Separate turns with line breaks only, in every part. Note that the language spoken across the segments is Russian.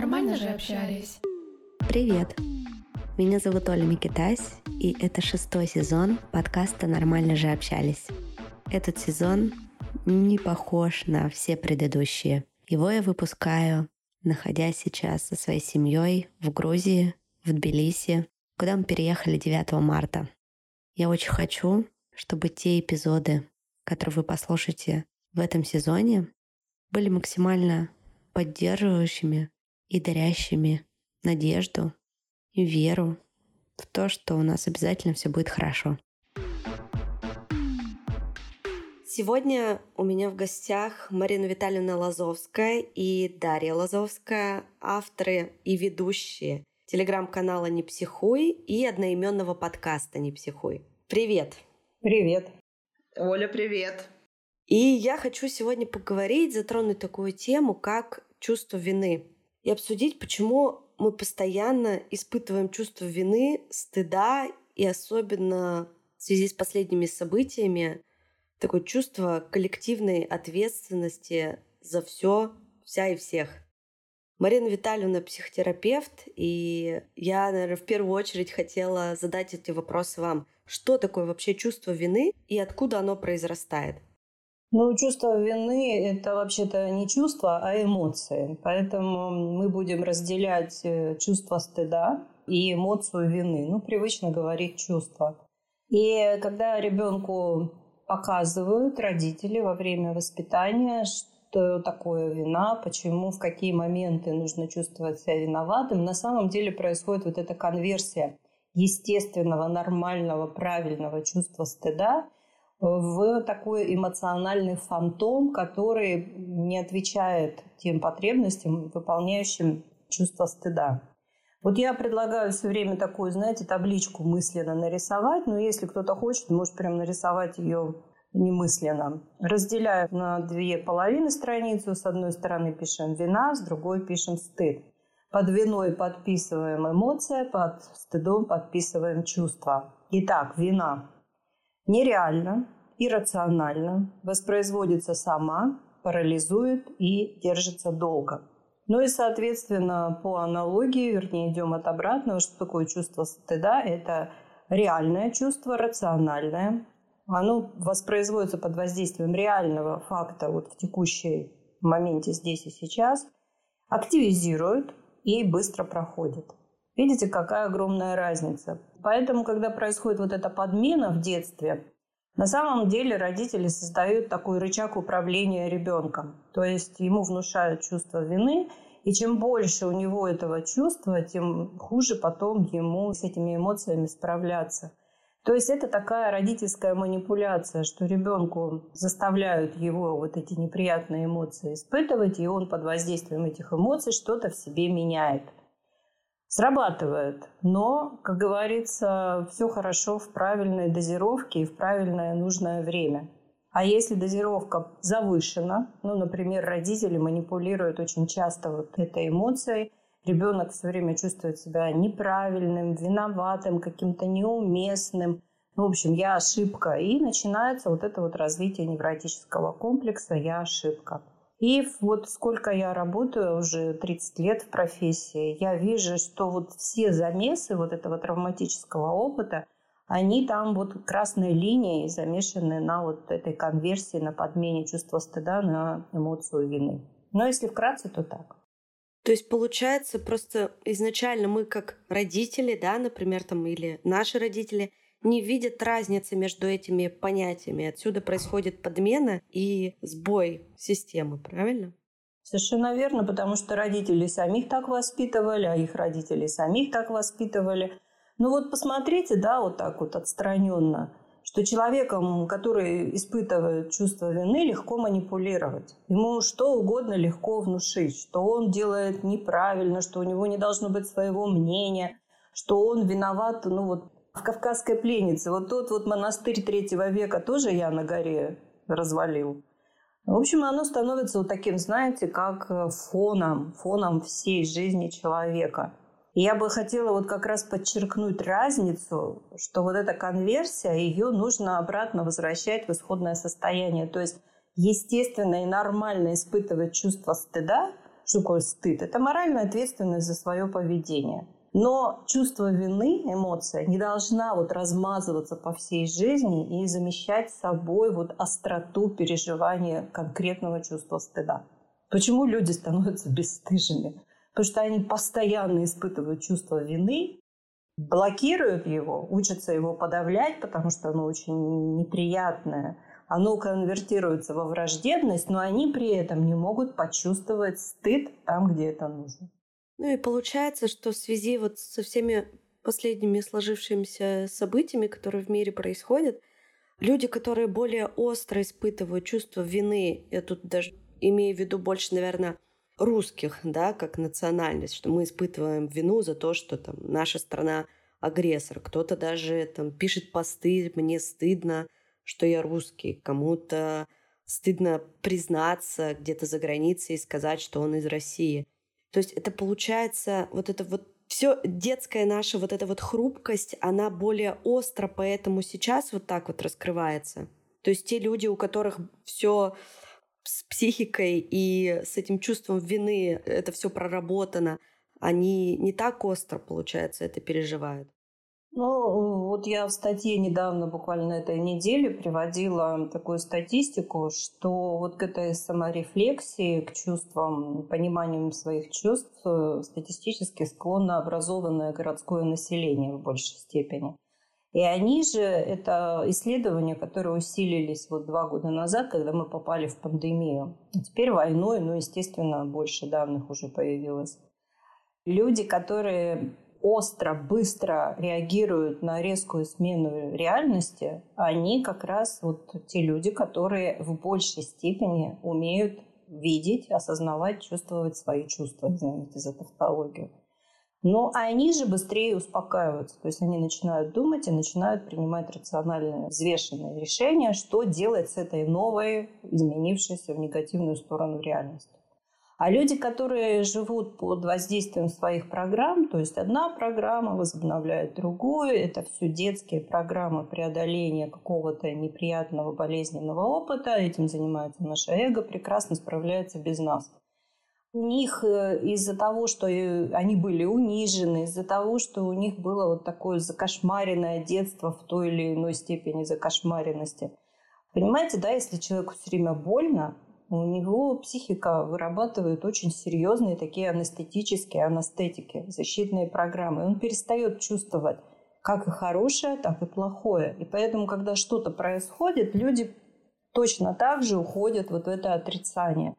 Нормально же общались.
Привет! Меня зовут Оля Микитась, и это шестой сезон подкаста «Нормально же общались». Этот сезон не похож на все предыдущие. Его я выпускаю, находясь сейчас со своей семьей в Грузии, в Тбилиси, куда мы переехали 9 марта. Я очень хочу, чтобы те эпизоды, которые вы послушаете в этом сезоне, были максимально поддерживающими и дарящими надежду и веру в то, что у нас обязательно все будет хорошо. Сегодня у меня в гостях Марина Витальевна Лазовская и Дарья Лазовская, авторы и ведущие телеграм-канала «Не психуй» и одноименного подкаста «Не психуй». Привет!
Привет!
Оля, привет!
И я хочу сегодня поговорить, затронуть такую тему, как чувство вины. И обсудить, почему мы постоянно испытываем чувство вины, стыда и особенно в связи с последними событиями такое чувство коллективной ответственности за все, вся и всех. Марина Витальевна психотерапевт, и я, наверное, в первую очередь хотела задать эти вопросы вам. Что такое вообще чувство вины и откуда оно произрастает?
Ну, чувство вины – это вообще-то не чувство, а эмоции. Поэтому мы будем разделять э, чувство стыда и эмоцию вины. Ну, привычно говорить чувство. И когда ребенку показывают родители во время воспитания, что такое вина, почему, в какие моменты нужно чувствовать себя виноватым, на самом деле происходит вот эта конверсия естественного, нормального, правильного чувства стыда – в такой эмоциональный фантом, который не отвечает тем потребностям, выполняющим чувство стыда. Вот я предлагаю все время такую, знаете, табличку мысленно нарисовать, но если кто-то хочет, может прям нарисовать ее немысленно. Разделяю на две половины страницу. С одной стороны пишем вина, с другой пишем стыд. Под виной подписываем эмоция, под стыдом подписываем чувство. Итак, вина нереально, иррационально, воспроизводится сама, парализует и держится долго. Ну и, соответственно, по аналогии, вернее, идем от обратного, что такое чувство стыда? Это реальное чувство, рациональное. Оно воспроизводится под воздействием реального факта вот в текущей моменте здесь и сейчас, активизирует и быстро проходит. Видите, какая огромная разница. Поэтому, когда происходит вот эта подмена в детстве, на самом деле родители создают такой рычаг управления ребенком. То есть ему внушают чувство вины, и чем больше у него этого чувства, тем хуже потом ему с этими эмоциями справляться. То есть это такая родительская манипуляция, что ребенку заставляют его вот эти неприятные эмоции испытывать, и он под воздействием этих эмоций что-то в себе меняет срабатывает. Но, как говорится, все хорошо в правильной дозировке и в правильное нужное время. А если дозировка завышена, ну, например, родители манипулируют очень часто вот этой эмоцией, ребенок все время чувствует себя неправильным, виноватым, каким-то неуместным, ну, в общем, я ошибка. И начинается вот это вот развитие невротического комплекса «я ошибка». И вот сколько я работаю, уже 30 лет в профессии, я вижу, что вот все замесы вот этого травматического опыта, они там вот красной линией замешаны на вот этой конверсии, на подмене чувства стыда на эмоцию вины. Но если вкратце, то так.
То есть получается просто изначально мы как родители, да, например, там или наши родители – не видят разницы между этими понятиями. Отсюда происходит подмена и сбой системы, правильно?
Совершенно верно, потому что родители самих так воспитывали, а их родители самих так воспитывали. Ну вот посмотрите, да, вот так вот отстраненно, что человеком, который испытывает чувство вины, легко манипулировать. Ему что угодно легко внушить, что он делает неправильно, что у него не должно быть своего мнения, что он виноват, ну вот в Кавказской пленнице. Вот тот вот монастырь третьего века тоже я на горе развалил. В общем, оно становится вот таким, знаете, как э, фоном, фоном всей жизни человека. И я бы хотела вот как раз подчеркнуть разницу, что вот эта конверсия, ее нужно обратно возвращать в исходное состояние. То есть естественно и нормально испытывать чувство стыда, Что такое стыд? Это моральная ответственность за свое поведение. Но чувство вины, эмоция, не должна вот размазываться по всей жизни и замещать собой вот остроту переживания конкретного чувства стыда. Почему люди становятся бесстыжими? Потому что они постоянно испытывают чувство вины, блокируют его, учатся его подавлять, потому что оно очень неприятное. Оно конвертируется во враждебность, но они при этом не могут почувствовать стыд там, где это нужно.
Ну и получается, что в связи вот со всеми последними сложившимися событиями, которые в мире происходят, люди, которые более остро испытывают чувство вины, я тут даже имею в виду больше, наверное, русских, да, как национальность, что мы испытываем вину за то, что там наша страна агрессор. Кто-то даже там пишет посты, мне стыдно, что я русский. Кому-то стыдно признаться где-то за границей и сказать, что он из России. То есть это получается вот это вот все детская наша вот эта вот хрупкость, она более остро, поэтому сейчас вот так вот раскрывается. То есть те люди, у которых все с психикой и с этим чувством вины, это все проработано, они не так остро, получается, это переживают.
Ну, вот я в статье недавно, буквально этой неделе, приводила такую статистику, что вот к этой саморефлексии, к чувствам, пониманию своих чувств э, статистически склонно образованное городское население в большей степени. И они же, это исследования, которые усилились вот два года назад, когда мы попали в пандемию. И теперь войной, ну, естественно, больше данных уже появилось. Люди, которые остро, быстро реагируют на резкую смену реальности, они как раз вот те люди, которые в большей степени умеют видеть, осознавать, чувствовать свои чувства, извините за тавтологию. Но они же быстрее успокаиваются, то есть они начинают думать и начинают принимать рациональные, взвешенные решения, что делать с этой новой, изменившейся в негативную сторону реальности. А люди, которые живут под воздействием своих программ, то есть одна программа возобновляет другую, это все детские программы преодоления какого-то неприятного болезненного опыта, этим занимается наше эго, прекрасно справляется без нас. У них э, из-за того, что они были унижены, из-за того, что у них было вот такое закошмаренное детство в той или иной степени закошмаренности. Понимаете, да, если человеку все время больно, у него психика вырабатывает очень серьезные такие анестетические анестетики, защитные программы. Он перестает чувствовать как и хорошее, так и плохое. И поэтому, когда что-то происходит, люди точно так же уходят вот в это отрицание.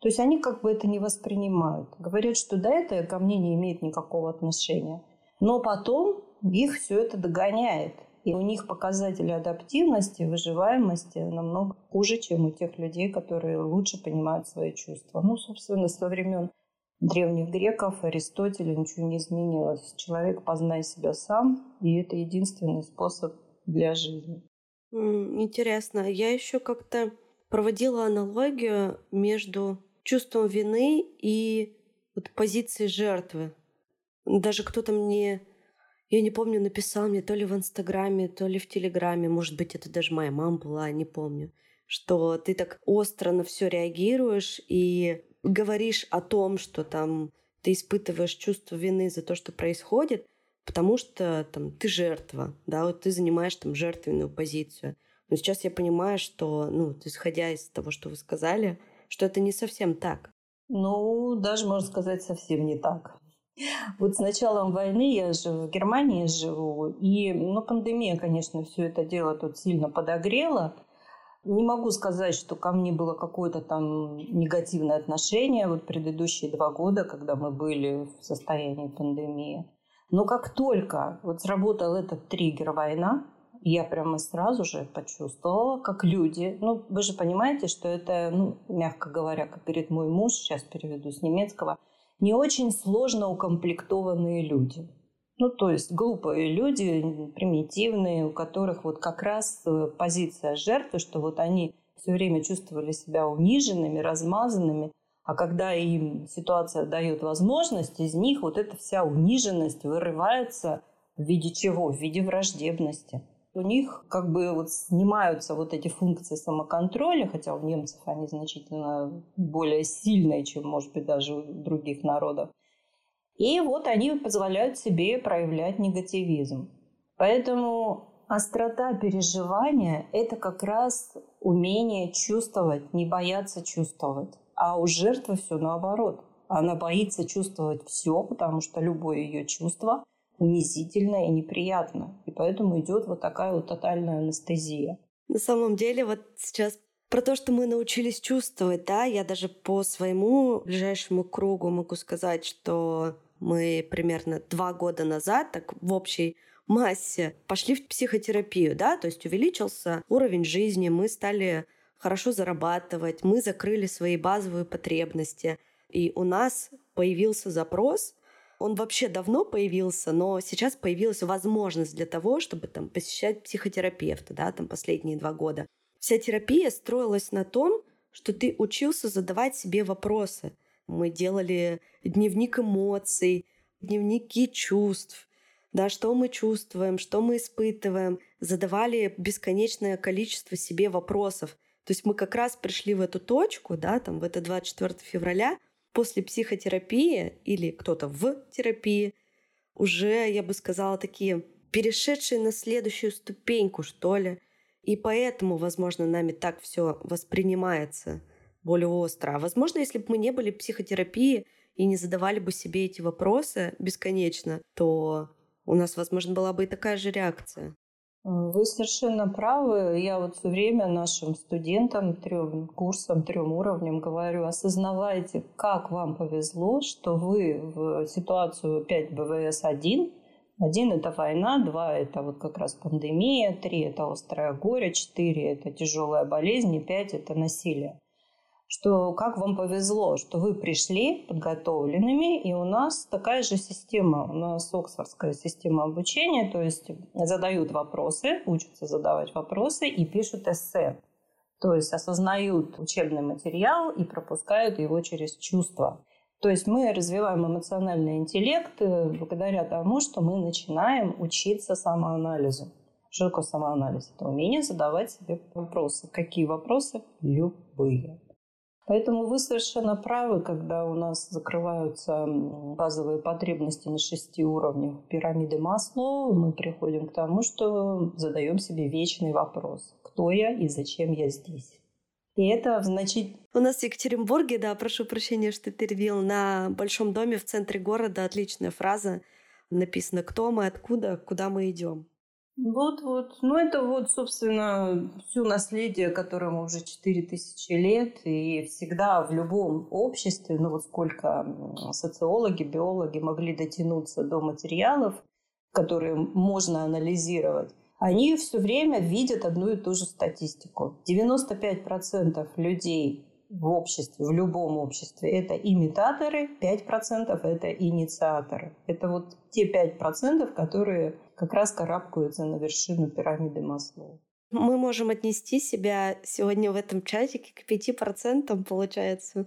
То есть они как бы это не воспринимают. Говорят, что да, это ко мне не имеет никакого отношения. Но потом их все это догоняет. И у них показатели адаптивности, выживаемости намного хуже, чем у тех людей, которые лучше понимают свои чувства. Ну, собственно, со времен древних греков, Аристотеля ничего не изменилось. Человек познай себя сам, и это единственный способ для жизни.
Интересно. Я еще как-то проводила аналогию между чувством вины и вот позицией жертвы. Даже кто-то мне я не помню, написал мне то ли в Инстаграме, то ли в Телеграме, может быть, это даже моя мама была, не помню, что ты так остро на все реагируешь и говоришь о том, что там ты испытываешь чувство вины за то, что происходит, потому что там ты жертва, да, вот ты занимаешь там жертвенную позицию. Но сейчас я понимаю, что, ну, исходя из того, что вы сказали, что это не совсем так.
Ну, даже можно сказать, совсем не так. Вот с началом войны я же в Германии живу, и ну, пандемия, конечно, все это дело тут сильно подогрела. Не могу сказать, что ко мне было какое-то там негативное отношение вот предыдущие два года, когда мы были в состоянии пандемии. Но как только вот сработал этот триггер война, я прямо сразу же почувствовала, как люди, ну, вы же понимаете, что это, ну, мягко говоря, как говорит мой муж, сейчас переведу с немецкого – не очень сложно укомплектованные люди. Ну, то есть глупые люди, примитивные, у которых вот как раз э, позиция жертвы, что вот они все время чувствовали себя униженными, размазанными, а когда им ситуация дает возможность, из них вот эта вся униженность вырывается в виде чего? В виде враждебности. У них как бы вот снимаются вот эти функции самоконтроля, хотя у немцев они значительно более сильные, чем, может быть, даже у других народов. И вот они позволяют себе проявлять негативизм. Поэтому острота переживания – это как раз умение чувствовать, не бояться чувствовать. А у жертвы все наоборот. Она боится чувствовать все, потому что любое ее чувство унизительно и неприятно. И поэтому идет вот такая вот тотальная анестезия.
На самом деле, вот сейчас про то, что мы научились чувствовать, да, я даже по своему ближайшему кругу могу сказать, что мы примерно два года назад, так в общей массе, пошли в психотерапию, да, то есть увеличился уровень жизни, мы стали хорошо зарабатывать, мы закрыли свои базовые потребности, и у нас появился запрос, он вообще давно появился, но сейчас появилась возможность для того, чтобы там посещать психотерапевта, да, там последние два года. Вся терапия строилась на том, что ты учился задавать себе вопросы. Мы делали дневник эмоций, дневники чувств, да, что мы чувствуем, что мы испытываем, задавали бесконечное количество себе вопросов. То есть мы как раз пришли в эту точку, да, там в это 24 февраля, после психотерапии или кто-то в терапии, уже, я бы сказала, такие перешедшие на следующую ступеньку, что ли. И поэтому, возможно, нами так все воспринимается более остро. А возможно, если бы мы не были в психотерапии и не задавали бы себе эти вопросы бесконечно, то у нас, возможно, была бы и такая же реакция.
Вы совершенно правы. Я вот все время нашим студентам, трем курсам, трем уровням говорю, осознавайте, как вам повезло, что вы в ситуацию 5 БВС 1 один – это война, два – это вот как раз пандемия, три – это острое горе, четыре – это тяжелая болезнь, и пять – это насилие что как вам повезло, что вы пришли подготовленными, и у нас такая же система, у нас Оксфордская система обучения, то есть задают вопросы, учатся задавать вопросы и пишут эссе. То есть осознают учебный материал и пропускают его через чувства. То есть мы развиваем эмоциональный интеллект э, благодаря тому, что мы начинаем учиться самоанализу. Что такое самоанализ? Это умение задавать себе вопросы. Какие вопросы? Любые. Поэтому вы совершенно правы, когда у нас закрываются базовые потребности на шести уровнях пирамиды Масло, мы приходим к тому, что задаем себе вечный вопрос. Кто я и зачем я здесь? И это значит...
У нас в Екатеринбурге, да, прошу прощения, что перебил, на большом доме в центре города отличная фраза. Написано «Кто мы, откуда, куда мы идем».
Вот-вот. Ну, это вот, собственно, все наследие, которому уже 4000 лет. И всегда в любом обществе, ну вот сколько социологи, биологи могли дотянуться до материалов, которые можно анализировать, они все время видят одну и ту же статистику. 95% людей в обществе, в любом обществе, это имитаторы, 5% это инициаторы. Это вот те 5%, которые как раз карабкаются на вершину пирамиды Маслоу.
Мы можем отнести себя сегодня в этом чатике к 5%, получается.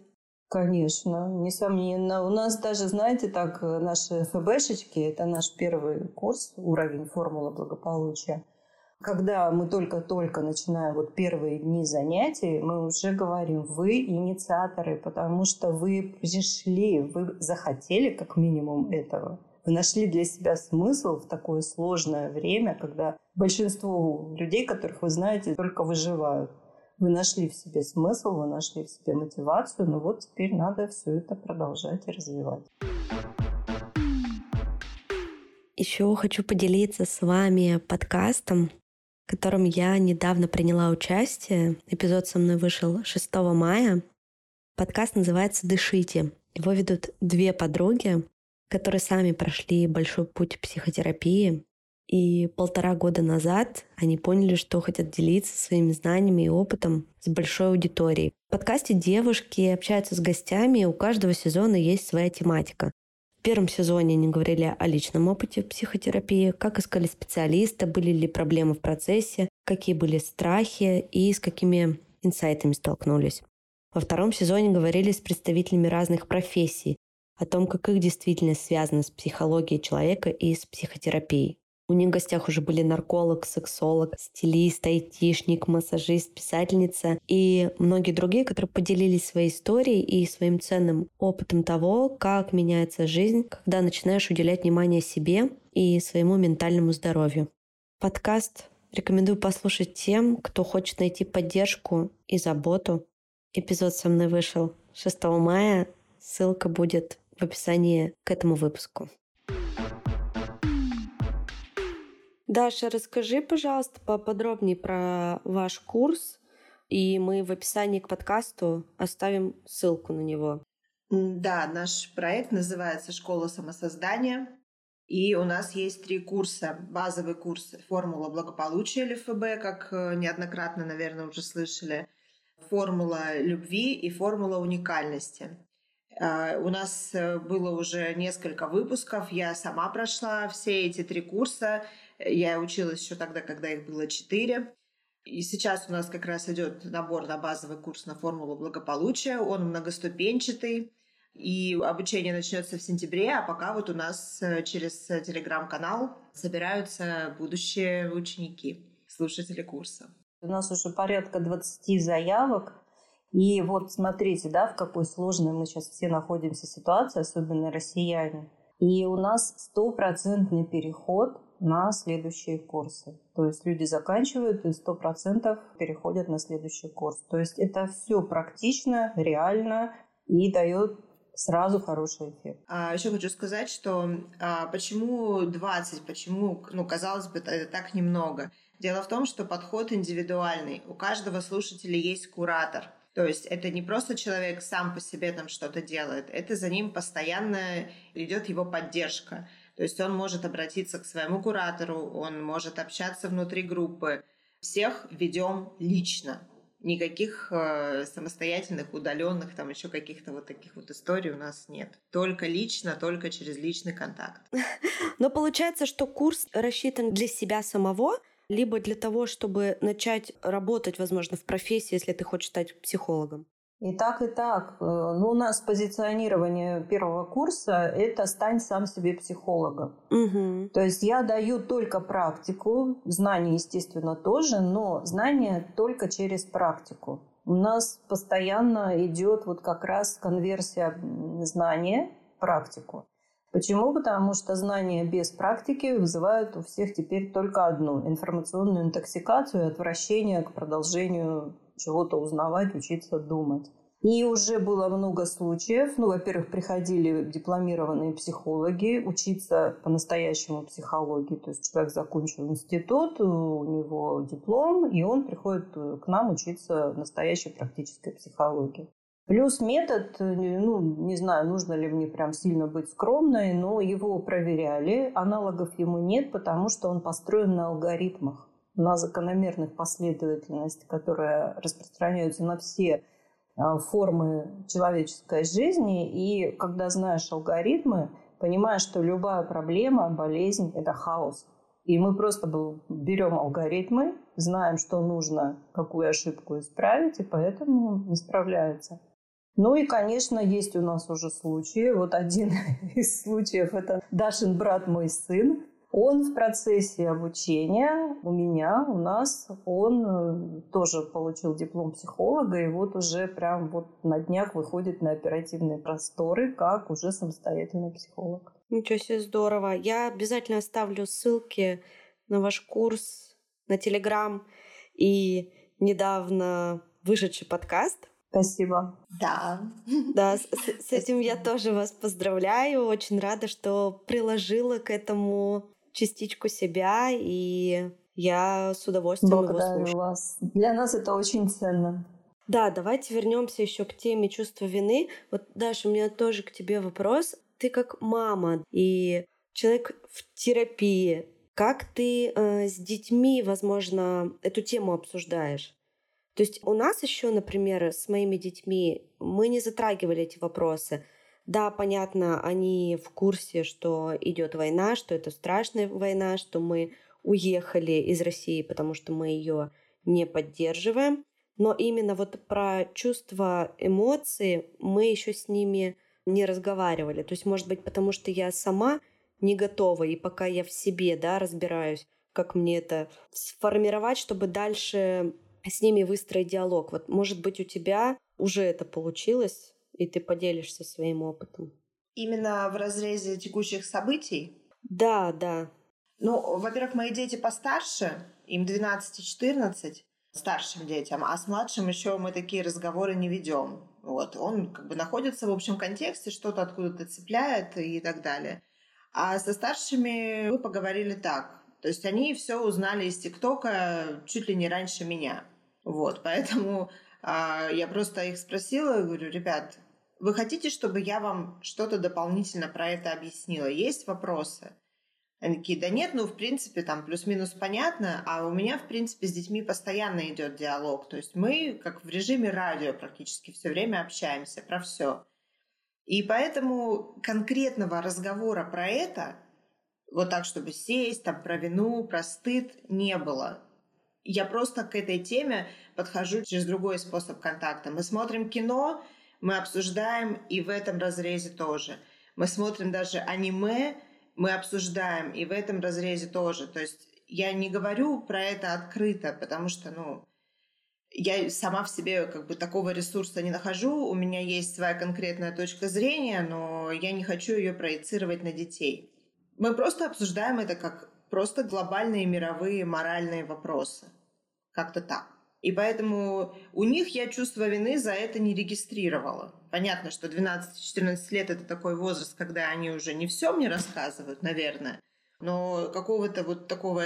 Конечно, несомненно. У нас даже, знаете, так, наши ФБшечки, это наш первый курс, уровень формулы благополучия – когда мы только-только начинаем вот первые дни занятий, мы уже говорим, вы инициаторы, потому что вы пришли, вы захотели как минимум этого. Вы нашли для себя смысл в такое сложное время, когда большинство людей, которых вы знаете, только выживают. Вы нашли в себе смысл, вы нашли в себе мотивацию, но вот теперь надо все это продолжать и развивать.
Еще хочу поделиться с вами подкастом, в котором я недавно приняла участие. Эпизод со мной вышел 6 мая. Подкаст называется «Дышите». Его ведут две подруги, которые сами прошли большой путь психотерапии. И полтора года назад они поняли, что хотят делиться своими знаниями и опытом с большой аудиторией. В подкасте девушки общаются с гостями, и у каждого сезона есть своя тематика первом сезоне они говорили о личном опыте в психотерапии, как искали специалиста, были ли проблемы в процессе, какие были страхи и с какими инсайтами столкнулись. Во втором сезоне говорили с представителями разных профессий о том, как их действительно связано с психологией человека и с психотерапией. У них в гостях уже были нарколог, сексолог, стилист, айтишник, массажист, писательница и многие другие, которые поделились своей историей и своим ценным опытом того, как меняется жизнь, когда начинаешь уделять внимание себе и своему ментальному здоровью. Подкаст рекомендую послушать тем, кто хочет найти поддержку и заботу. Эпизод со мной вышел 6 мая. Ссылка будет в описании к этому выпуску. Даша, расскажи, пожалуйста, поподробнее про ваш курс, и мы в описании к подкасту оставим ссылку на него.
Да, наш проект называется «Школа самосоздания», и у нас есть три курса. Базовый курс «Формула благополучия ЛФБ», как э, неоднократно, наверное, уже слышали, «Формула любви» и «Формула уникальности». А, у нас э, было уже несколько выпусков, я сама прошла все эти три курса, я училась еще тогда, когда их было четыре. И сейчас у нас как раз идет набор на базовый курс на формулу благополучия. Он многоступенчатый. И обучение начнется в сентябре, а пока вот у нас э, через телеграм-канал собираются будущие ученики, слушатели курса.
У нас уже порядка 20 заявок. И вот смотрите, да, в какой сложной мы сейчас все находимся ситуации, особенно россияне. И у нас стопроцентный переход на следующие курсы. То есть люди заканчивают и сто процентов переходят на следующий курс. То есть это все практично, реально и дает сразу хороший эффект.
А, еще хочу сказать, что а, почему 20, почему, ну, казалось бы, это так немного. Дело в том, что подход индивидуальный. У каждого слушателя есть куратор. То есть это не просто человек сам по себе там что-то делает, это за ним постоянно идет его поддержка. То есть он может обратиться к своему куратору, он может общаться внутри группы. Всех ведем лично. Никаких э, самостоятельных, удаленных, там еще каких-то вот таких вот историй у нас нет. Только лично, только через личный контакт.
Но получается, что курс рассчитан для себя самого, либо для того, чтобы начать работать, возможно, в профессии, если ты хочешь стать психологом.
И так, и так. Э, ну, у нас позиционирование первого курса – это «стань сам себе психологом». Угу. То есть я даю только практику, знания, естественно, тоже, но знания только через практику. У нас постоянно идет вот как раз конверсия знания в практику. Почему? Потому что знания без практики вызывают у всех теперь только одну – информационную интоксикацию и отвращение к продолжению чего-то узнавать, учиться думать. И уже было много случаев. Ну, во-первых, приходили дипломированные психологи учиться по-настоящему психологии. То есть человек закончил институт, у него диплом, и он приходит к нам учиться настоящей практической психологии. Плюс метод, ну, не знаю, нужно ли мне прям сильно быть скромной, но его проверяли, аналогов ему нет, потому что он построен на алгоритмах на закономерных последовательность, которая распространяется на все а, формы человеческой жизни. И когда знаешь алгоритмы, понимаешь, что любая проблема, болезнь – это хаос. И мы просто берем алгоритмы, знаем, что нужно, какую ошибку исправить, и поэтому не справляются. Ну и, конечно, есть у нас уже случаи. Вот один из случаев – это Дашин брат, мой сын. Он в процессе обучения у меня, у нас, он э, тоже получил диплом психолога, и вот уже прям вот на днях выходит на оперативные просторы, как уже самостоятельный психолог.
Ничего себе, здорово. Я обязательно оставлю ссылки на ваш курс, на Телеграм и недавно вышедший подкаст.
Спасибо.
Да.
Да, с, с этим я тоже вас поздравляю. Очень рада, что приложила к этому частичку себя, и я с удовольствием
Благодарю
его слушаю.
вас. Для нас это очень ценно.
Да, давайте вернемся еще к теме чувства вины. Вот, Даша, у меня тоже к тебе вопрос. Ты как мама и человек в терапии, как ты э, с детьми, возможно, эту тему обсуждаешь? То есть у нас еще, например, с моими детьми мы не затрагивали эти вопросы. Да, понятно, они в курсе, что идет война, что это страшная война, что мы уехали из России, потому что мы ее не поддерживаем. Но именно вот про чувства, эмоции мы еще с ними не разговаривали. То есть, может быть, потому что я сама не готова, и пока я в себе, да, разбираюсь, как мне это сформировать, чтобы дальше с ними выстроить диалог. Вот, может быть, у тебя уже это получилось, и ты поделишься своим опытом.
Именно в разрезе текущих событий?
Да, да.
Ну, во-первых, мои дети постарше, им 12 и 14, старшим детям, а с младшим еще мы такие разговоры не ведем. Вот, он как бы находится в общем контексте, что-то откуда-то цепляет и так далее. А со старшими мы поговорили так. То есть они все узнали из ТикТока чуть ли не раньше меня. Вот, поэтому а, я просто их спросила, говорю, ребят, вы хотите, чтобы я вам что-то дополнительно про это объяснила? Есть вопросы? Они такие, да нет, ну, в принципе, там плюс-минус понятно, а у меня, в принципе, с детьми постоянно идет диалог. То есть мы, как в режиме радио, практически все время общаемся про все. И поэтому конкретного разговора про это, вот так, чтобы сесть, там, про вину, про стыд, не было. Я просто к этой теме подхожу через другой способ контакта. Мы смотрим кино, мы обсуждаем, и в этом разрезе тоже. Мы смотрим даже аниме, мы обсуждаем, и в этом разрезе тоже. То есть я не говорю про это открыто, потому что, ну, я сама в себе как бы такого ресурса не нахожу, у меня есть своя конкретная точка зрения, но я не хочу ее проецировать на детей. Мы просто обсуждаем это как просто глобальные мировые моральные вопросы. Как-то так. И поэтому у них я чувство вины за это не регистрировала. Понятно, что 12-14 лет это такой возраст, когда они уже не все мне рассказывают, наверное, но какого-то вот такого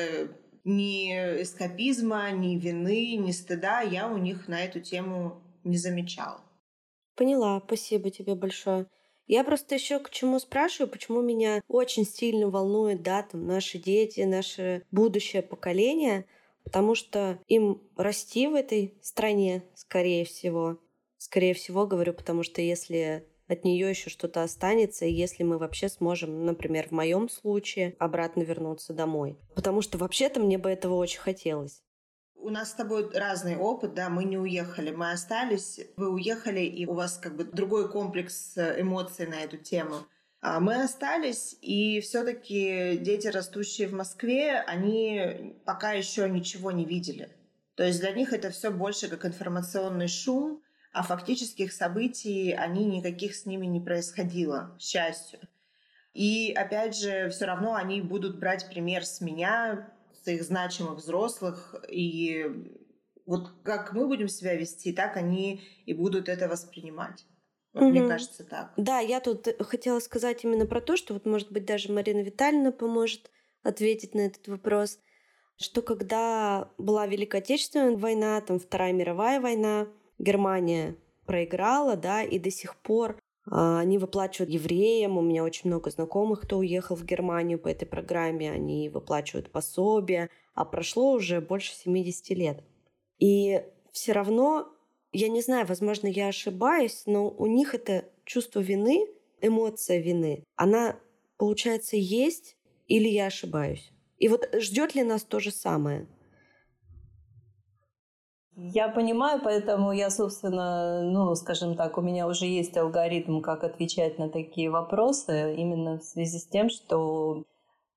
ни эскапизма, ни вины, ни стыда я у них на эту тему не замечала.
Поняла, спасибо тебе большое. Я просто еще к чему спрашиваю, почему меня очень сильно волнует, да, там, наши дети, наше будущее поколение — потому что им расти в этой стране, скорее всего. Скорее всего, говорю, потому что если от нее еще что-то останется, и если мы вообще сможем, например, в моем случае, обратно вернуться домой. Потому что вообще-то мне бы этого очень хотелось.
У нас с тобой разный опыт, да, мы не уехали, мы остались, вы уехали, и у вас как бы другой комплекс э, эмоций на эту тему. А мы остались, и все-таки дети, растущие в Москве, они пока еще ничего не видели. То есть для них это все больше как информационный шум, а фактических событий они никаких с ними не происходило, к счастью. И опять же, все равно они будут брать пример с меня, с их значимых взрослых, и вот как мы будем себя вести, так они и будут это воспринимать. Вот, угу. Мне кажется, так.
Да, я тут э, хотела сказать именно про то, что вот, может быть, даже Марина Витальевна поможет ответить на этот вопрос, что когда была Великая Отечественная война, там Вторая мировая война, Германия проиграла, да, и до сих пор а, они выплачивают евреям. У меня очень много знакомых, кто уехал в Германию по этой программе. Они выплачивают пособия. А прошло уже больше 70 лет. И все равно я не знаю, возможно, я ошибаюсь, но у них это чувство вины, эмоция вины, она, получается, есть или я ошибаюсь? И вот ждет ли нас то же самое?
Я понимаю, поэтому я, собственно, ну, скажем так, у меня уже есть алгоритм, как отвечать на такие вопросы, именно в связи с тем, что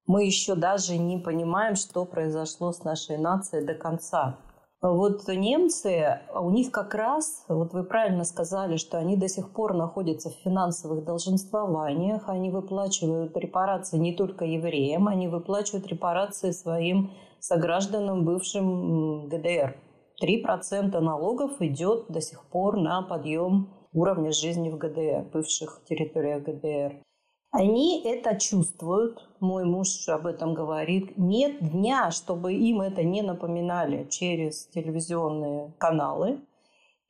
мы еще даже не понимаем, что произошло с нашей нацией до конца. Вот немцы, у них как раз, вот вы правильно сказали, что они до сих пор находятся в финансовых долженствованиях, они выплачивают репарации не только евреям, они выплачивают репарации своим согражданам бывшим ГДР. 3% налогов идет до сих пор на подъем уровня жизни в ГДР, бывших территориях ГДР. Они это чувствуют, мой муж об этом говорит. Нет дня, чтобы им это не напоминали через телевизионные каналы.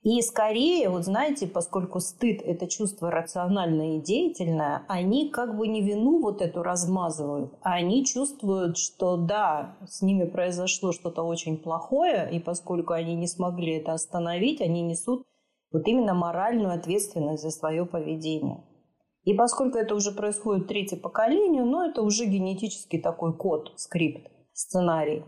И скорее, вот знаете, поскольку стыд – это чувство рациональное и деятельное, они как бы не вину вот эту размазывают, а они чувствуют, что да, с ними произошло что-то очень плохое, и поскольку они не смогли это остановить, они несут вот именно моральную ответственность за свое поведение. И поскольку это уже происходит третье поколение, ну, это уже генетический такой код, скрипт, сценарий.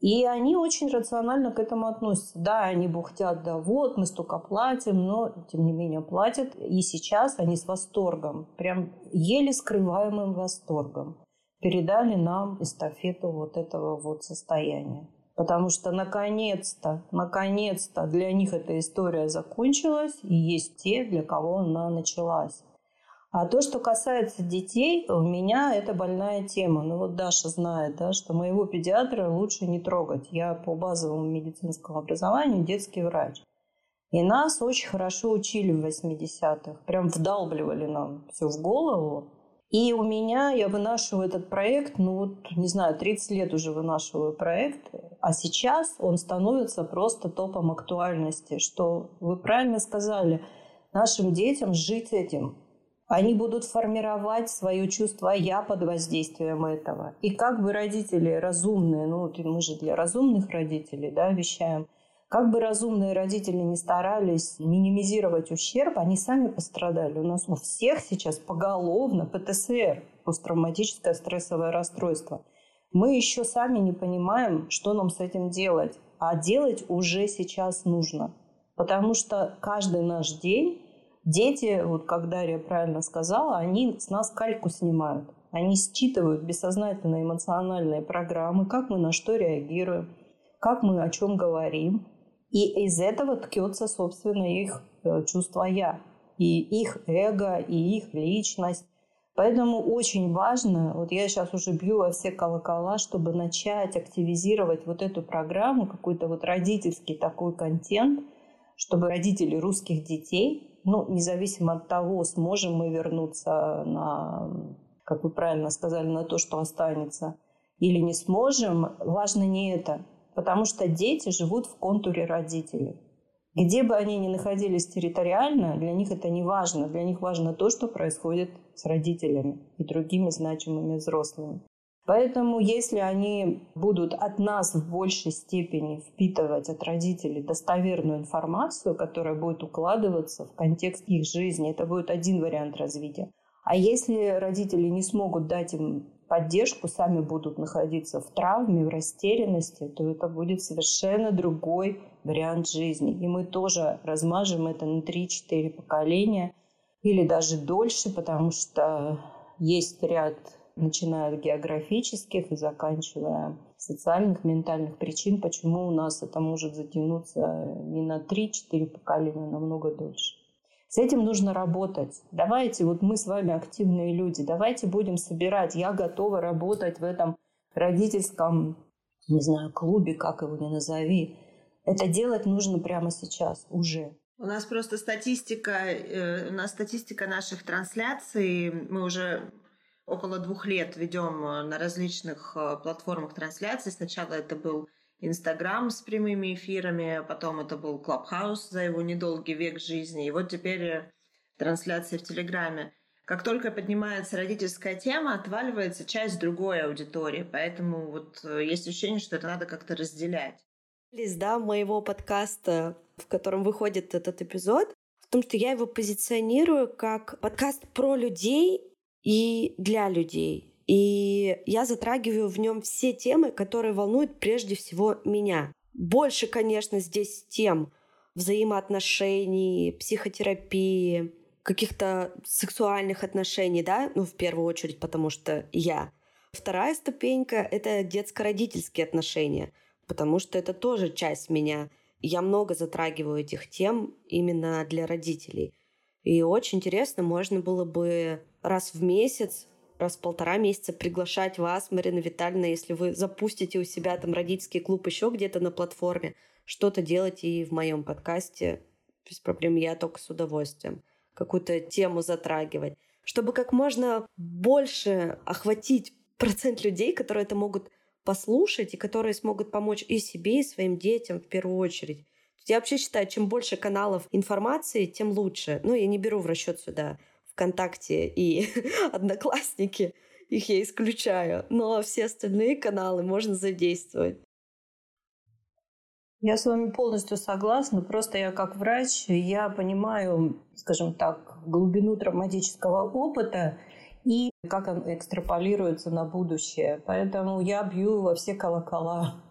И они очень рационально к этому относятся. Да, они бухтят, да вот, мы столько платим, но тем не менее платят. И сейчас они с восторгом, прям еле скрываемым восторгом передали нам эстафету вот этого вот состояния. Потому что наконец-то, наконец-то для них эта история закончилась, и есть те, для кого она началась. А то, что касается детей, у меня это больная тема. Ну вот Даша знает, да, что моего педиатра лучше не трогать. Я по базовому медицинскому образованию детский врач. И нас очень хорошо учили в 80-х. Прям вдалбливали нам все в голову. И у меня, я вынашиваю этот проект, ну вот, не знаю, 30 лет уже вынашиваю проект, а сейчас он становится просто топом актуальности, что вы правильно сказали, нашим детям жить этим. Они будут формировать свое чувство «я» под воздействием этого. И как бы родители разумные, ну мы же для разумных родителей да, вещаем – как бы разумные родители не старались минимизировать ущерб, они сами пострадали. У нас у всех сейчас поголовно ПТСР, посттравматическое стрессовое расстройство. Мы еще сами не понимаем, что нам с этим делать. А делать уже сейчас нужно. Потому что каждый наш день дети, вот как Дарья правильно сказала, они с нас кальку снимают. Они считывают бессознательные эмоциональные программы, как мы на что реагируем, как мы о чем говорим. И из этого ткется, собственно, их э, чувство «я», и их эго, и их личность. Поэтому очень важно, вот я сейчас уже бью во все колокола, чтобы начать активизировать вот эту программу, какой-то вот родительский такой контент, чтобы родители русских детей, ну, независимо от того, сможем мы вернуться на, как вы правильно сказали, на то, что останется, или не сможем, важно не это потому что дети живут в контуре родителей. Где бы они ни находились территориально, для них это не важно. Для них важно то, что происходит с родителями и другими значимыми взрослыми. Поэтому если они будут от нас в большей степени впитывать от родителей достоверную информацию, которая будет укладываться в контекст их жизни, это будет один вариант развития. А если родители не смогут дать им поддержку, сами будут находиться в травме, в растерянности, то это будет совершенно другой вариант жизни. И мы тоже размажем это на 3-4 поколения или даже дольше, потому что есть ряд, начиная от географических и заканчивая социальных, ментальных причин, почему у нас это может затянуться не на 3-4 поколения, а намного дольше. С этим нужно работать. Давайте, вот мы с вами активные люди, давайте будем собирать. Я готова работать в этом родительском, не знаю, клубе, как его ни назови. Это делать нужно прямо сейчас, уже.
У нас просто статистика, э, у нас статистика наших трансляций. Мы уже около двух лет ведем э, на различных э, платформах трансляций. Сначала это был Инстаграм с прямыми эфирами, потом это был Клабхаус за его недолгий век жизни, и вот теперь э, трансляции в Телеграме. Как только поднимается родительская тема, отваливается часть другой аудитории, поэтому вот есть ощущение, что это надо как-то разделять.
Да, моего подкаста, в котором выходит этот эпизод, в том, что я его позиционирую как подкаст про людей и для людей. И я затрагиваю в нем все темы, которые волнуют прежде всего меня. Больше, конечно, здесь тем взаимоотношений, психотерапии, каких-то сексуальных отношений, да, ну, в первую очередь, потому что я. Вторая ступенька — это детско-родительские отношения, потому что это тоже часть меня. Я много затрагиваю этих тем именно для родителей. И очень интересно, можно было бы раз в месяц раз в полтора месяца приглашать вас, Марина Витальевна, если вы запустите у себя там родительский клуб еще где-то на платформе, что-то делать и в моем подкасте без проблем, я только с удовольствием какую-то тему затрагивать, чтобы как можно больше охватить процент людей, которые это могут послушать и которые смогут помочь и себе, и своим детям в первую очередь. Я вообще считаю, чем больше каналов информации, тем лучше. Ну, я не беру в расчет сюда ВКонтакте и Одноклассники, их я исключаю, но все остальные каналы можно задействовать.
Я с вами полностью согласна. Просто я как врач, я понимаю, скажем так, глубину травматического опыта и как он экстраполируется на будущее. Поэтому я бью во все колокола.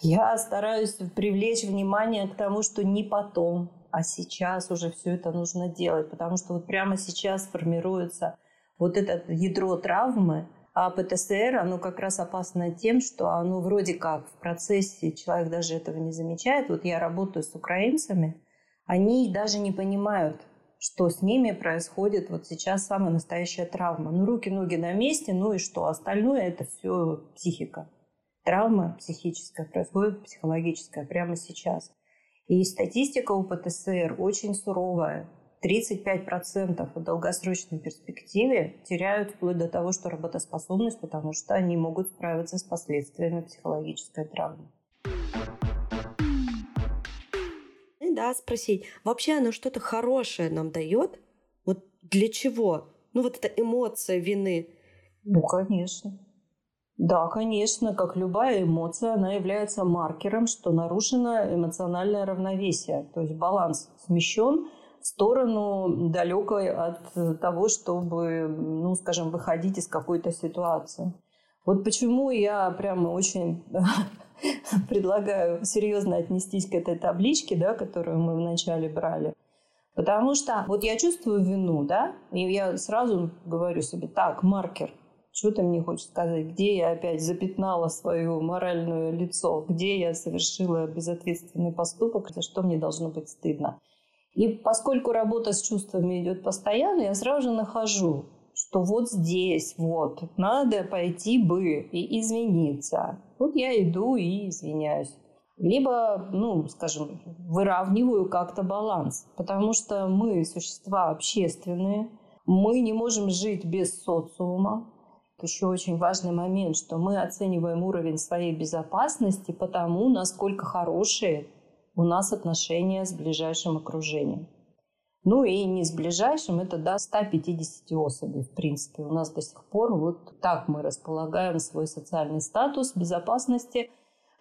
Я стараюсь привлечь внимание к тому, что не потом, а сейчас уже все это нужно делать, потому что вот прямо сейчас формируется вот это ядро травмы, А ПТСР, оно как раз опасно тем, что оно вроде как в процессе, человек даже этого не замечает. Вот я работаю с украинцами, они даже не понимают, что с ними происходит вот сейчас самая настоящая травма. Ну, руки, ноги на месте, ну и что? Остальное это все психика. Травма психическая происходит, психологическая прямо сейчас. И статистика у ПТСР очень суровая. 35% в долгосрочной перспективе теряют вплоть до того, что работоспособность, потому что они могут справиться с последствиями психологической травмы.
Да, спросить, вообще оно что-то хорошее нам дает? Вот для чего? Ну вот эта эмоция вины.
Ну, конечно. Да, конечно, как любая эмоция, она является маркером, что нарушено эмоциональное равновесие, то есть баланс смещен – сторону далекой от того, чтобы, ну, скажем, выходить из какой-то ситуации. Вот почему я прямо очень предлагаю серьезно отнестись к этой табличке, да, которую мы вначале брали. Потому что вот я чувствую вину, да, и я сразу говорю себе, так, маркер, что ты мне хочешь сказать, где я опять запятнала свое моральное лицо, где я совершила безответственный поступок, за что мне должно быть стыдно. И поскольку работа с чувствами идет постоянно, я сразу же нахожу, что вот здесь вот надо пойти бы и извиниться. Вот я иду и извиняюсь. Либо, ну, скажем, выравниваю как-то баланс, потому что мы существа общественные, мы не можем жить без социума. Еще очень важный момент, что мы оцениваем уровень своей безопасности по тому, насколько хорошие у нас отношения с ближайшим окружением. Ну и не с ближайшим, это до 150 особей, в принципе. У нас до сих пор вот так мы располагаем свой социальный статус безопасности,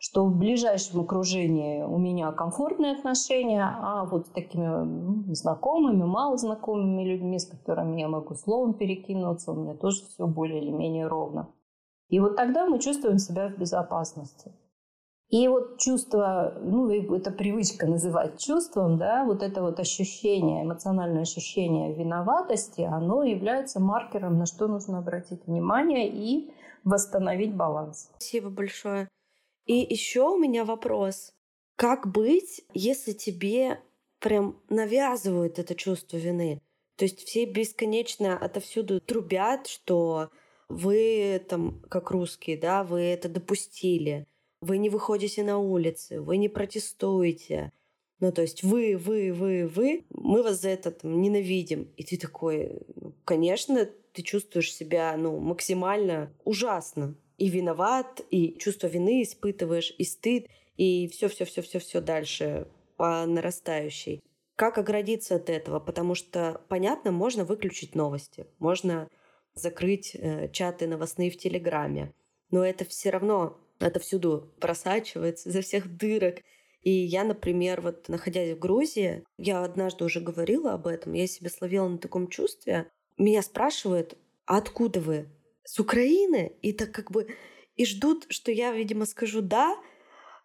что в ближайшем окружении у меня комфортные отношения, а вот с такими ну, знакомыми, малознакомыми людьми, с которыми я могу словом перекинуться, у меня тоже все более или менее ровно. И вот тогда мы чувствуем себя в безопасности. И вот чувство, ну, это привычка называть чувством, да, вот это вот ощущение, эмоциональное ощущение виноватости, оно является маркером, на что нужно обратить внимание и восстановить баланс.
Спасибо большое. И еще у меня вопрос. Как быть, если тебе прям навязывают это чувство вины? То есть все бесконечно отовсюду трубят, что вы там, как русские, да, вы это допустили вы не выходите на улицы, вы не протестуете. Ну, то есть вы, вы, вы, вы, мы вас за это там, ненавидим. И ты такой, ну, конечно, ты чувствуешь себя ну, максимально ужасно. И виноват, и чувство вины испытываешь, и стыд, и все-все-все-все-все дальше по нарастающей. Как оградиться от этого? Потому что, понятно, можно выключить новости, можно закрыть э, чаты новостные в Телеграме, но это все равно это всюду просачивается, изо всех дырок. И я, например, вот находясь в Грузии, я однажды уже говорила об этом, я себя словила на таком чувстве. Меня спрашивают, а откуда вы? С Украины? И так как бы... И ждут, что я, видимо, скажу «да»,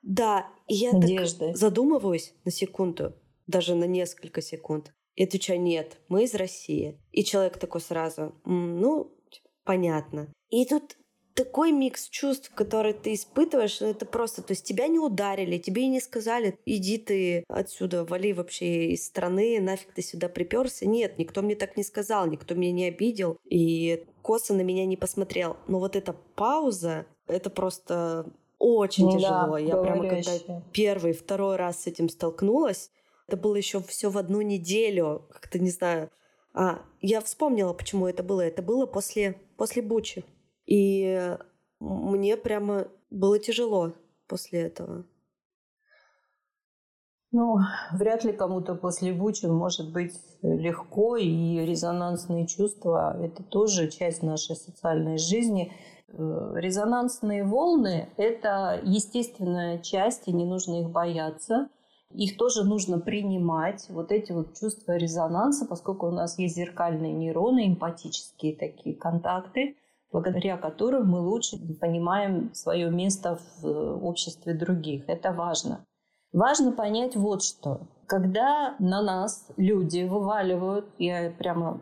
да. И я Надежды. так задумываюсь на секунду, даже на несколько секунд. И отвечаю «нет, мы из России». И человек такой сразу «ну, понятно». И тут такой микс чувств, который ты испытываешь, это просто, то есть тебя не ударили, тебе и не сказали, иди ты отсюда, вали вообще из страны, нафиг ты сюда приперся. Нет, никто мне так не сказал, никто меня не обидел и косо на меня не посмотрел. Но вот эта пауза, это просто очень ну, тяжело. Да, Я прямо когда первый, второй раз с этим столкнулась, это было еще все в одну неделю, как-то не знаю. А, я вспомнила, почему это было. Это было после, после Бучи. И мне прямо было тяжело после этого.
Ну, вряд ли кому-то после Бучи может быть легко, и резонансные чувства – это тоже часть нашей социальной жизни. Э, резонансные волны – это естественная часть, и не нужно их бояться. Их тоже нужно принимать, вот эти вот чувства резонанса, поскольку у нас есть зеркальные нейроны, эмпатические такие контакты – благодаря которым мы лучше понимаем свое место в э, обществе других. Это важно. Важно понять вот что. Когда на нас люди вываливают, я прямо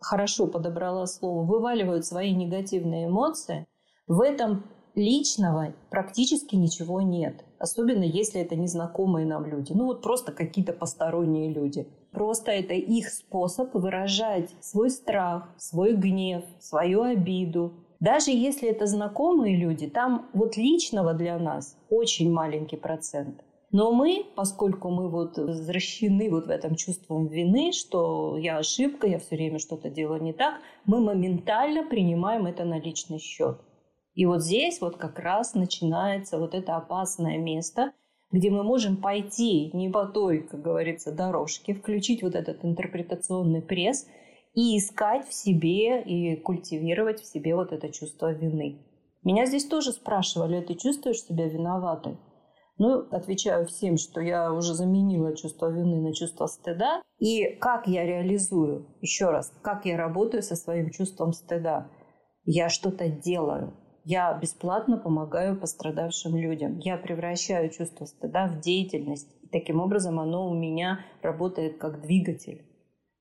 хорошо подобрала слово, вываливают свои негативные эмоции, в этом личного практически ничего нет. Особенно если это незнакомые нам люди. Ну вот просто какие-то посторонние люди. Просто это их способ выражать свой страх, свой гнев, свою обиду. Даже если это знакомые люди, там вот личного для нас очень маленький процент. Но мы, поскольку мы вот возвращены вот в этом чувством вины, что я ошибка, я все время что-то делаю не так, мы моментально принимаем это на личный счет. И вот здесь вот как раз начинается вот это опасное место, где мы можем пойти не по той, как говорится, дорожке, включить вот этот интерпретационный пресс и искать в себе и культивировать в себе вот это чувство вины. Меня здесь тоже спрашивали, ты чувствуешь себя виноватой? Ну, отвечаю всем, что я уже заменила чувство вины на чувство стыда. И как я реализую, еще раз, как я работаю со своим чувством стыда? Я что-то делаю. Я бесплатно помогаю пострадавшим людям. Я превращаю чувство стыда в деятельность. И таким образом оно у меня работает как двигатель.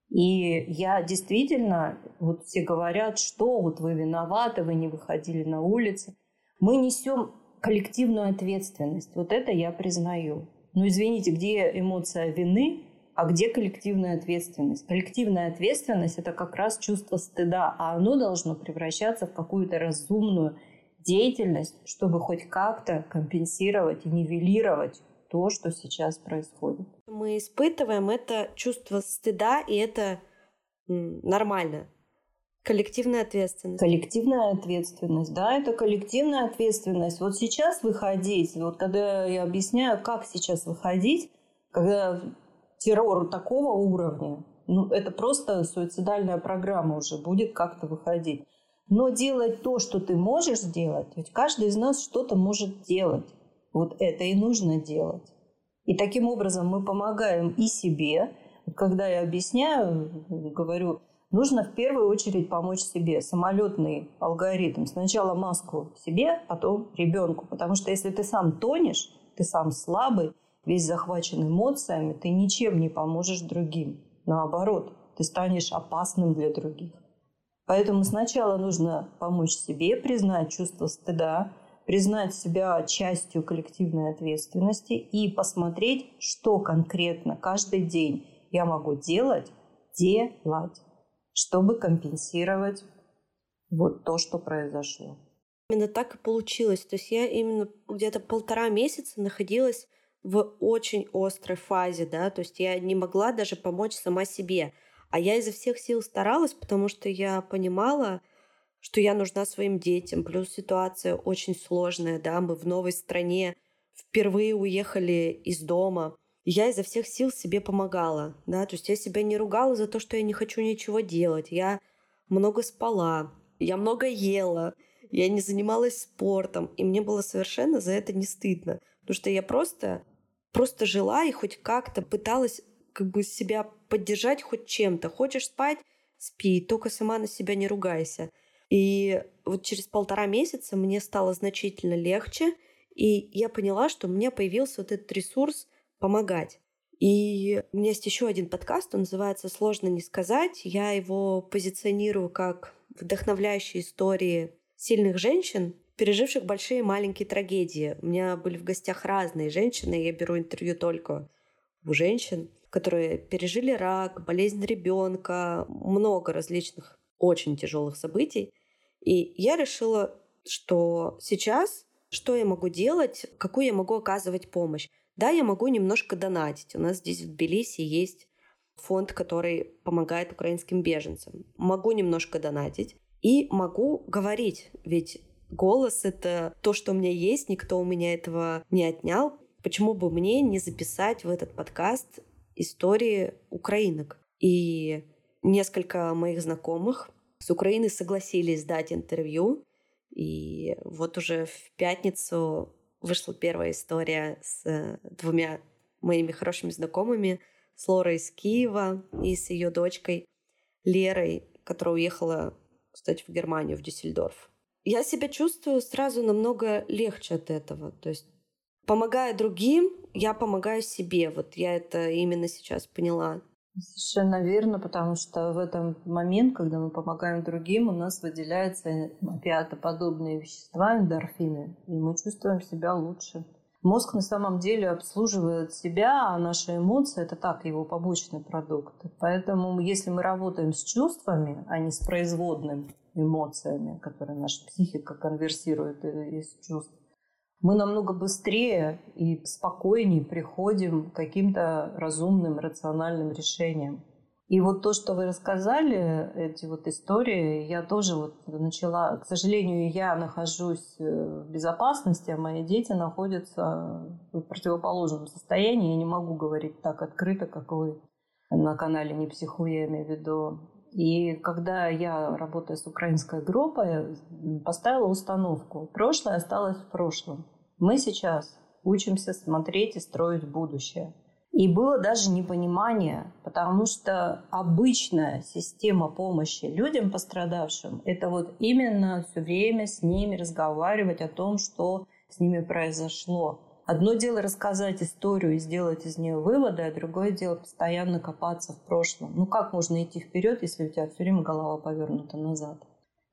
И я действительно, вот все говорят, что вот вы виноваты, вы не выходили на улицы. Мы несем коллективную ответственность. Вот это я признаю. Но извините, где эмоция вины, а где коллективная ответственность? Коллективная ответственность – это как раз чувство стыда, а оно должно превращаться в какую-то разумную деятельность, чтобы хоть как-то компенсировать и нивелировать то, что сейчас происходит.
Мы испытываем это чувство стыда, и это нормально. Коллективная ответственность.
Коллективная ответственность, да, это коллективная ответственность. Вот сейчас выходить, вот когда я объясняю, как сейчас выходить, когда террор такого уровня, ну, это просто суицидальная программа уже будет как-то выходить. Но делать то, что ты можешь сделать, ведь каждый из нас что-то может делать. Вот это и нужно делать. И таким образом мы помогаем и себе. Когда я объясняю, говорю, нужно в первую очередь помочь себе. Самолетный алгоритм. Сначала маску себе, потом ребенку. Потому что если ты сам тонешь, ты сам слабый, весь захвачен эмоциями, ты ничем не поможешь другим. Наоборот, ты станешь опасным для других. Поэтому сначала нужно помочь себе, признать чувство стыда, признать себя частью коллективной ответственности и посмотреть, что конкретно каждый день я могу делать, делать, чтобы компенсировать вот то, что произошло.
Именно так и получилось. То есть я именно где-то полтора месяца находилась в очень острой фазе, да, то есть я не могла даже помочь сама себе. А я изо всех сил старалась, потому что я понимала, что я нужна своим детям. Плюс ситуация очень сложная, да, мы в новой стране, впервые уехали из дома. я изо всех сил себе помогала, да, то есть я себя не ругала за то, что я не хочу ничего делать. Я много спала, я много ела, я не занималась спортом, и мне было совершенно за это не стыдно, потому что я просто, просто жила и хоть как-то пыталась как бы себя поддержать хоть чем-то. Хочешь спать? Спи, только сама на себя не ругайся. И вот через полтора месяца мне стало значительно легче, и я поняла, что у меня появился вот этот ресурс помогать. И у меня есть еще один подкаст, он называется «Сложно не сказать». Я его позиционирую как вдохновляющие истории сильных женщин, переживших большие и маленькие трагедии. У меня были в гостях разные женщины, я беру интервью только у женщин, которые пережили рак, болезнь ребенка, много различных очень тяжелых событий. И я решила, что сейчас что я могу делать, какую я могу оказывать помощь. Да, я могу немножко донатить. У нас здесь в Тбилиси есть фонд, который помогает украинским беженцам. Могу немножко донатить и могу говорить, ведь голос — это то, что у меня есть, никто у меня этого не отнял. Почему бы мне не записать в этот подкаст истории украинок? И несколько моих знакомых с Украины согласились дать интервью. И вот уже в пятницу вышла первая история с э, двумя моими хорошими знакомыми, с Лорой из Киева и с ее дочкой Лерой, которая уехала, кстати, в Германию, в Дюссельдорф. Я себя чувствую сразу намного легче от этого. То есть, помогая другим, я помогаю себе. Вот я это именно сейчас поняла.
Совершенно верно, потому что в этом момент, когда мы помогаем другим, у нас выделяются опиатоподобные вещества, эндорфины, и мы чувствуем себя лучше. Мозг на самом деле обслуживает себя, а наши эмоции – это так, его побочный продукт. Поэтому если мы работаем с чувствами, а не с производными эмоциями, которые наша психика конверсирует из чувств, мы намного быстрее и спокойнее приходим к каким-то разумным, рациональным решениям. И вот то, что вы рассказали, эти вот истории, я тоже вот начала, к сожалению, я нахожусь э, в безопасности, а мои дети находятся в противоположном состоянии. Я не могу говорить так открыто, как вы на канале «Не психуй», я имею в виду. И когда я, работая с украинской группой, поставила установку «Прошлое осталось в прошлом». Мы сейчас учимся смотреть и строить будущее. И было даже непонимание, потому что обычная система помощи людям пострадавшим – это вот именно все время с ними разговаривать о том, что с ними произошло. Одно дело рассказать историю и сделать из нее выводы, а другое дело постоянно копаться в прошлом. Ну как можно идти вперед, если у тебя все время голова повернута назад?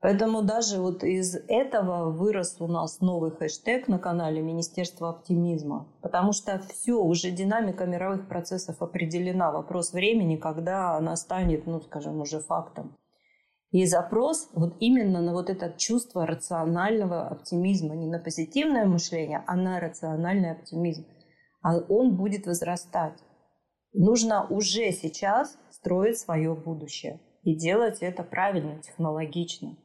Поэтому даже вот из этого вырос у нас новый хэштег на канале Министерство оптимизма. Потому что все, уже динамика мировых процессов определена. Вопрос времени, когда она станет, ну, скажем, уже фактом. И запрос вот именно на вот это чувство рационального оптимизма, не на позитивное мышление, а на рациональный оптимизм. А он будет возрастать. Нужно уже сейчас строить свое будущее и делать это правильно, технологично.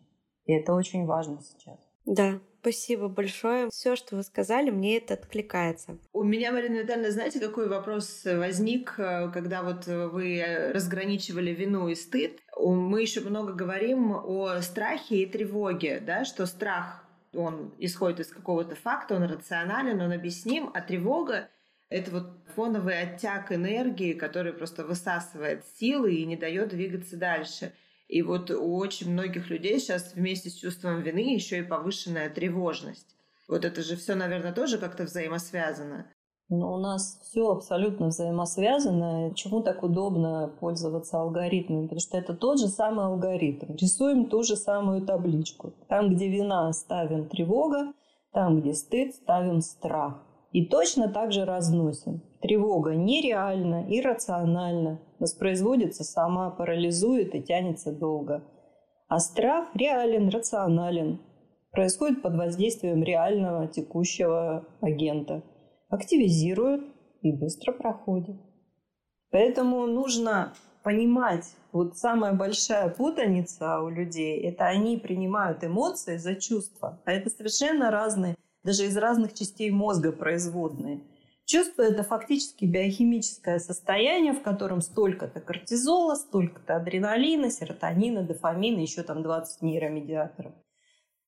И это очень важно сейчас.
Да, Спасибо большое. Все, что вы сказали, мне это откликается.
У меня, Марина Витальевна, знаете, какой вопрос возник, э, когда вот вы разграничивали вину и стыд? Мы еще много говорим о страхе и тревоге, да, что страх он исходит из какого-то факта, он рационален, он объясним, а тревога — это вот фоновый оттяг энергии, который просто высасывает силы и не дает двигаться дальше — и вот у очень многих людей сейчас вместе с чувством вины еще и повышенная тревожность. Вот это же все, наверное, тоже как-то взаимосвязано.
Но у нас все абсолютно взаимосвязано. Чему так удобно пользоваться алгоритмами? Потому что это тот же самый алгоритм. Рисуем ту же самую табличку. Там, где вина, ставим тревога. Там, где стыд, ставим страх. И точно так же разносим. Тревога нереальна, иррациональна, воспроизводится сама, парализует и тянется долго. А страх реален, рационален, происходит под воздействием реального текущего агента. Активизирует и быстро проходит. Поэтому нужно понимать, вот самая большая путаница у людей, это они принимают эмоции за чувства, а это совершенно разные даже из разных частей мозга производные. Чувство – это фактически биохимическое состояние, в котором столько-то кортизола, столько-то адреналина, серотонина, дофамина, еще там 20 нейромедиаторов.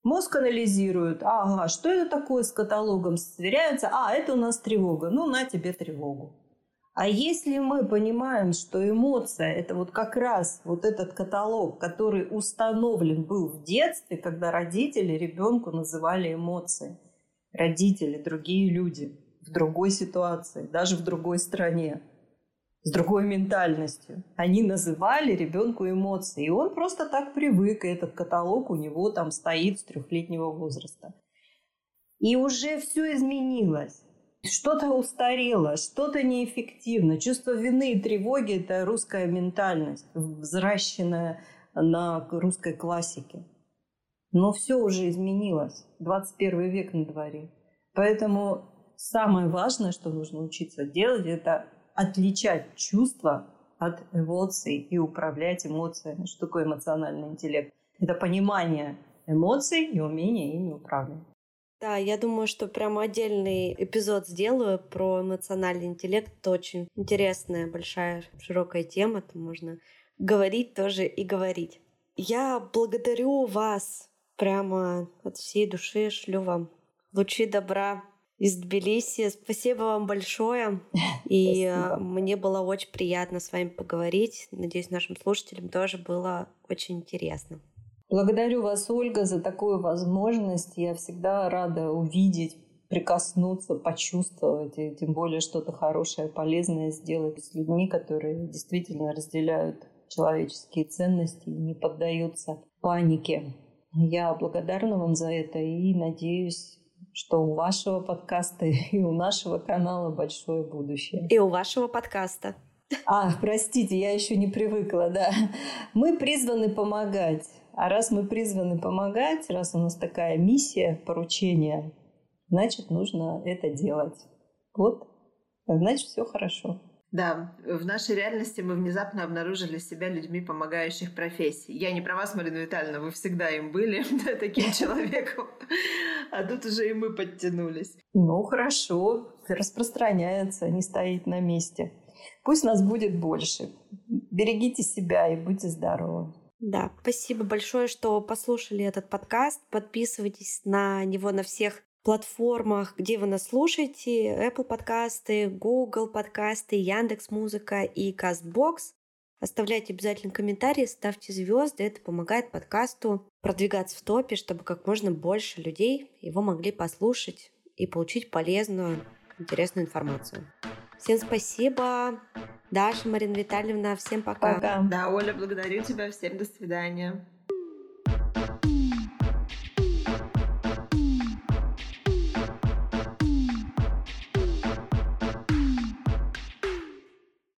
Мозг анализирует, ага, что это такое с каталогом, сверяются, а, это у нас тревога, ну, на тебе тревогу. А если мы понимаем, что эмоция – это вот как раз вот этот каталог, который установлен был в детстве, когда родители ребенку называли эмоции – родители, другие люди в другой ситуации, даже в другой стране, с другой ментальностью. Они называли ребенку эмоции, и он просто так привык, и этот каталог у него там стоит с трехлетнего возраста. И уже все изменилось. Что-то устарело, что-то неэффективно. Чувство вины и тревоги – это русская ментальность, взращенная на русской классике. Но все уже изменилось. 21 век на дворе. Поэтому самое важное, что нужно учиться делать, это отличать чувства от эмоций и управлять эмоциями. Что такое эмоциональный интеллект? Это понимание эмоций и умение ими управлять.
Да, я думаю, что прямо отдельный эпизод сделаю про эмоциональный интеллект. Это очень интересная, большая, широкая тема. Там можно говорить тоже и говорить. Я благодарю вас прямо от всей души шлю вам лучи добра из Тбилиси. Спасибо вам большое. И э, мне было очень приятно с вами поговорить. Надеюсь, нашим слушателям тоже было очень интересно.
Благодарю вас, Ольга, за такую возможность. Я всегда рада увидеть прикоснуться, почувствовать, и тем более что-то хорошее, полезное сделать с людьми, которые действительно разделяют человеческие ценности и не поддаются панике. Я благодарна вам за это и надеюсь, что у вашего подкаста и у нашего канала большое будущее.
И у вашего подкаста.
А, простите, я еще не привыкла, да. Мы призваны помогать. А раз мы призваны помогать, раз у нас такая миссия, поручение, значит, нужно это делать. Вот, значит, все хорошо.
Да, в нашей реальности мы внезапно обнаружили себя людьми помогающих профессий. Я не про вас, Марина Витальевна, вы всегда им были таким человеком. А тут уже и мы подтянулись.
Ну, хорошо, распространяется, не стоит на месте. Пусть нас будет больше. Берегите себя и будьте здоровы.
Да, спасибо большое, что послушали этот подкаст. Подписывайтесь на него на всех платформах, где вы нас слушаете. Apple подкасты, Google подкасты, Яндекс Музыка и Castbox. Оставляйте обязательно комментарии, ставьте звезды. Это помогает подкасту продвигаться в топе, чтобы как можно больше людей его могли послушать и получить полезную, интересную информацию. Всем спасибо. Даша, Марина Витальевна, всем пока.
Пока.
Да, Оля, благодарю тебя. Всем до свидания.